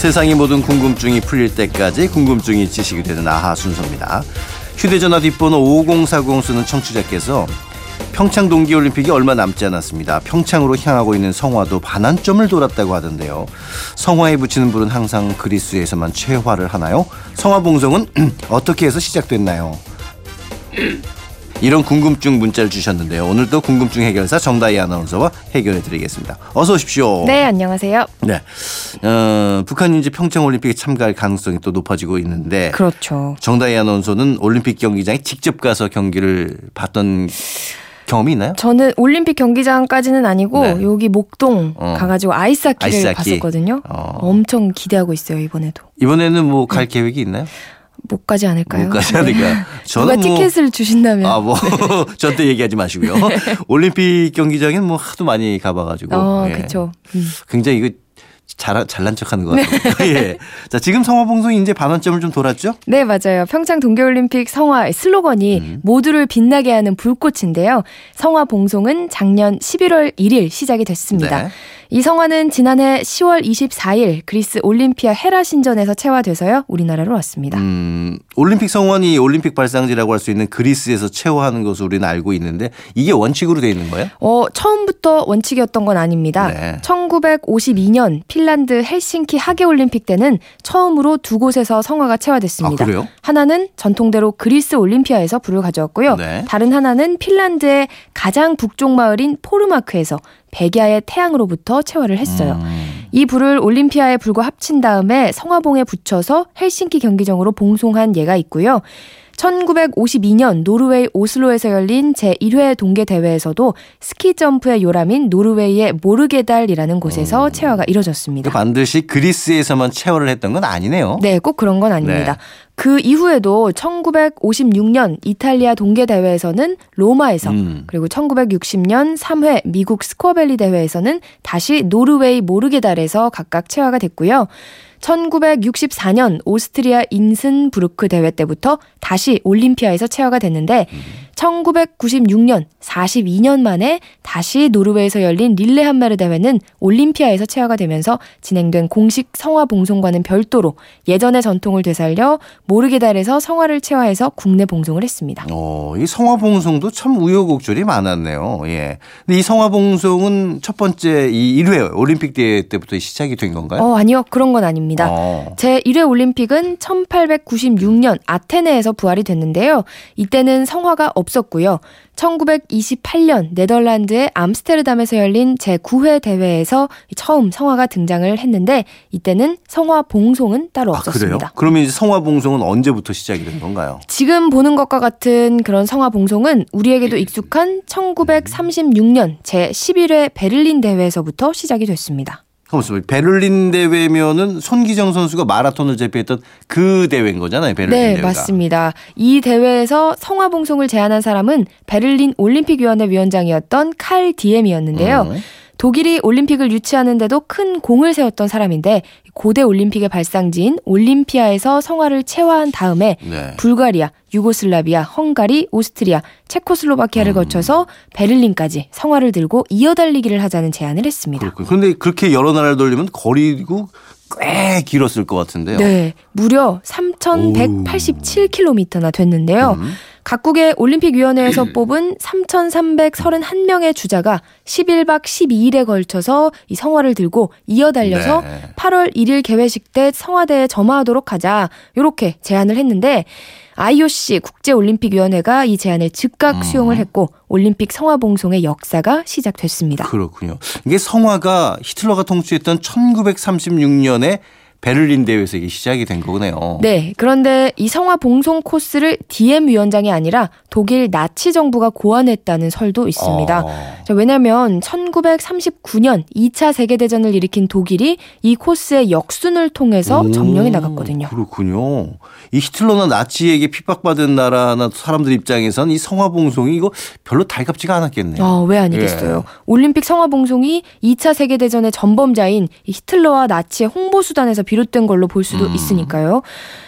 세상의 모든 궁금증이 풀릴 때까지 궁금증이 지식이 되는 아하 순서입니다. 휴대전화 뒷번호 5040 쓰는 청취자께서 평창 동계올림픽이 얼마 남지 않았습니다. 평창으로 향하고 있는 성화도 반환점을 돌았다고 하던데요. 성화에 붙이는 불은 항상 그리스에서만 최화를 하나요? 성화 봉송은 어떻게 해서 시작됐나요? 이런 궁금증 문자를 주셨는데요. 오늘도 궁금증 해결사 정다희 아나운서와 해결해 드리겠습니다. 어서 오십시오. 네, 안녕하세요. 네. 어, 북한이 이제 평창 올림픽에 참가할 가능성이 또 높아지고 있는데 그렇죠. 정다희 아나운서는 올림픽 경기장에 직접 가서 경기를 봤던 경험이 있나요? 저는 올림픽 경기장까지는 아니고 네. 여기 목동 어. 가가지고 아이스하키를 아이스하키. 봤었거든요. 어. 엄청 기대하고 있어요 이번에도. 이번에는 뭐갈 계획이 있나요? 못 가지 않을까요? 못 가지 않을까요? 네. 저는 누가 뭐- 티켓을 주신다면. 아, 뭐, 저한테 얘기하지 마시고요. 올림픽 경기장엔 뭐 하도 많이 가봐 가지고. 어, 예. 그렇죠. 음. 굉장히 이거 잘, 잘난 척 하는 것 같아요. 예. 자, 지금 성화 봉송이 이제 반환점을 좀 돌았죠? 네, 맞아요. 평창 동계올림픽 성화 슬로건이 음. 모두를 빛나게 하는 불꽃인데요. 성화 봉송은 작년 11월 1일 시작이 됐습니다. 네. 이 성화는 지난해 10월 24일 그리스 올림피아 헤라 신전에서 채화돼서요. 우리나라로 왔습니다. 음, 올림픽 성원이 올림픽 발상지라고 할 수 있는 그리스에서 채워하는 것으로 우리는 알고 있는데 이게 원칙으로 돼 있는 거예요? 어, 처음부터 원칙이었던 건 아닙니다. 네. 1952년 핀란드 헬싱키 하계 올림픽 때는 처음으로 두 곳에서 성화가 채화됐습니다. 아, 그래요? 하나는 전통대로 그리스 올림피아에서 불을 가져왔고요. 네. 다른 하나는 핀란드의 가장 북쪽 마을인 포르마크에서 백야의 태양으로부터 채화를 했어요. 음, 이 불을 올림피아의 불과 합친 다음에 성화봉에 붙여서 헬싱키 경기장으로 봉송한 예가 있고요. 1952년 노르웨이 오슬로에서 열린 제1회 동계대회에서도 스키 점프의 요람인 노르웨이의 모르게달이라는 곳에서 음. 채화가 이뤄졌습니다. 반드시 그리스에서만 채워를 했던 건 아니네요. 네, 꼭 그런 건 아닙니다. 네. 그 이후에도 1956년 이탈리아 동계대회에서는 로마에서 음. 그리고 1960년 3회 미국 스코어밸리 대회에서는 다시 노르웨이 모르게달에서 각각 채화가 됐고요. 1964년 오스트리아 인슨부르크 대회 때부터 다시 올림피아에서 채화가 됐는데 1996년 42년 만에 다시 노르웨이에서 열린 릴레 한메르 대회는 올림피아에서 채화가 되면서 진행된 공식 성화 봉송과는 별도로 예전의 전통을 되살려 모르게달에서 성화를 채화해서 국내 봉송을 했습니다. 어, 이 성화 봉송도 참 우여곡절이 많았네요. 예. 근데 이 성화 봉송은 첫 번째 이 1회 올림픽 대회 때부터 시작이 된 건가요? 어, 아니요. 그런 건 아닙니다. 어. 제 1회 올림픽은 1896년 아테네에서 부활이 됐는데요. 이때는 성화가 없 었고요. 1928년 네덜란드의 암스테르담에서 열린 제9회 대회에서 처음 성화가 등장을 했는데 이때는 성화 봉송은 따로 아? 없었습니다. 그러면 이제 성화 봉송은 언제부터 시작이 된 건가요? 지금 보는 것과 같은 그런 성화 봉송은 우리에게도 익숙한 1936년 제11회 베를린 대회에서부터 시작이 됐습니다. 가만있어 베를린 대회면은 손기정 선수가 마라톤을 제패했던 그 대회인 거잖아요. 베를린 네, 대회가. 맞습니다. 이 대회에서 성화봉송을 제안한 사람은 베를린 올림픽위원회 위원장이었던 칼 디엠이었는데요. 음. 독일이 올림픽을 유치하는데도 큰 공을 세웠던 사람인데 고대 올림픽의 발상지인 올림피아에서 성화를 채화한 다음에 네. 불가리아, 유고슬라비아, 헝가리, 오스트리아, 체코슬로바키아를 음. 거쳐서 베를린까지 성화를 들고 이어달리기를 하자는 제안을 했습니다. 그렇군요. 그런데 그렇게 여러 나라를 돌리면 거리고 꽤 길었을 것 같은데요. 네, 무려 3,187km나 됐는데요. 음. 각국의 올림픽위원회에서 뽑은 3,331명의 주자가 11박 12일에 걸쳐서 이 성화를 들고 이어 달려서 네. 8월 1일 개회식 때 성화대에 점화하도록 하자 이렇게 제안을 했는데 IOC 국제올림픽위원회가 이 제안을 즉각 음. 수용을 했고 올림픽 성화 봉송의 역사가 시작됐습니다. 그렇군요. 이게 성화가 히틀러가 통치했던 1936년에 베를린 대회에서 이게 시작이 된 거네요. 네. 그런데 이 성화 봉송 코스를 DM 위원장이 아니라 독일 나치 정부가 고안했다는 설도 있습니다. 어. 자, 왜냐면 1939년 2차 세계 대전을 일으킨 독일이 이 코스의 역순을 통해서 오, 점령해 나갔거든요. 그렇군요. 이 히틀러나 나치에게 핍박받은 나라나 사람들 입장에선 이 성화 봉송이 이거 별로 달갑지가 않았겠네요. 아, 왜 아니겠어요. 예. 올림픽 성화 봉송이 2차 세계 대전의 전범자인 이 히틀러와 나치의 홍보 수단에서 비롯된 걸로 볼 수도 음. 있으니까요.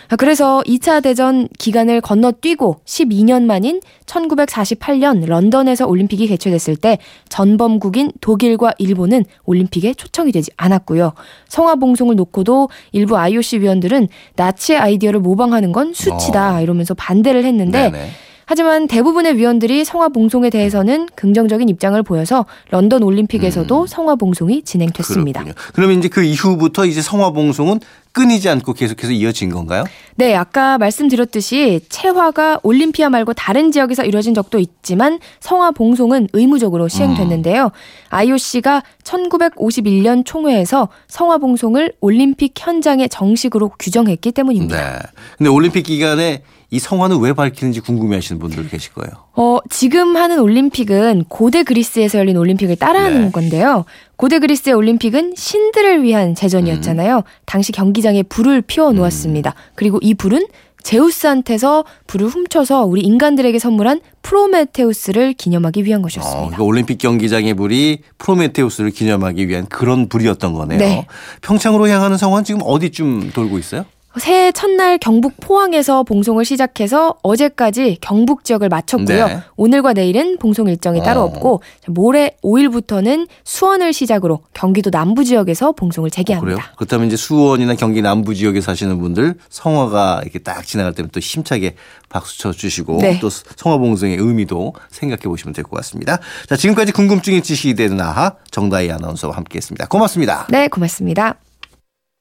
아, 그래서 2차 대전 기간을 건너뛰고 12년 만인 1948년 런던에서 올림픽이 개최됐을 때 전범국인 독일과 일본은 올림픽에 초청이 되지 않았고요. 성화봉송을 놓고도 일부 IOC 위원들은 나치의 아이디어를 모방하는 건 수치다 이러면서 반대를 했는데 어. 네네. 하지만 대부분의 위원들이 성화봉송에 대해서는 긍정적인 입장을 보여서 런던 올림픽에서도 성화봉송이 진행됐습니다. 음. 그렇군요. 그러면 이제 그 이후부터 이제 성화봉송은 끊이지 않고 계속해서 이어진 건가요? 네, 아까 말씀드렸듯이 체화가 올림피아 말고 다른 지역에서 이루어진 적도 있지만 성화 봉송은 의무적으로 시행됐는데요. IOC가 1951년 총회에서 성화 봉송을 올림픽 현장에 정식으로 규정했기 때문입니다. 네. 근데 올림픽 기간에 이 성화는 왜 밝히는지 궁금해하시는 분들 계실 거예요. 어, 지금 하는 올림픽은 고대 그리스에서 열린 올림픽을 따라하는 네. 건데요. 고대 그리스의 올림픽은 신들을 위한 제전이었잖아요. 음. 당시 경기장에 불을 피워 놓았습니다. 그리고 이 불은 제우스한테서 불을 훔쳐서 우리 인간들에게 선물한 프로메테우스를 기념하기 위한 어, 것이었습니다. 그러니까 올림픽 경기장의 불이 프로메테우스를 기념하기 위한 그런 불이었던 거네요. 네. 평창으로 향하는 성화는 지금 어디쯤 돌고 있어요? 새해 첫날 경북 포항에서 봉송을 시작해서 어제까지 경북 지역을 마쳤고요. 네. 오늘과 내일은 봉송 일정이 따로 어. 없고 모레 5일부터는 수원을 시작으로 경기도 남부 지역에서 봉송을 그래요? 재개합니다. 그렇다면 이제 수원이나 경기 남부 지역에 사시는 분들 성화가 이렇게 딱 지나갈 때면 또 힘차게 박수 쳐 주시고 네. 또 성화 봉송의 의미도 생각해 보시면 될 것 같습니다. 자, 지금까지 궁금증이 지식이 되는 아하 정다희 아나운서와 함께 했습니다. 고맙습니다. 네, 고맙습니다.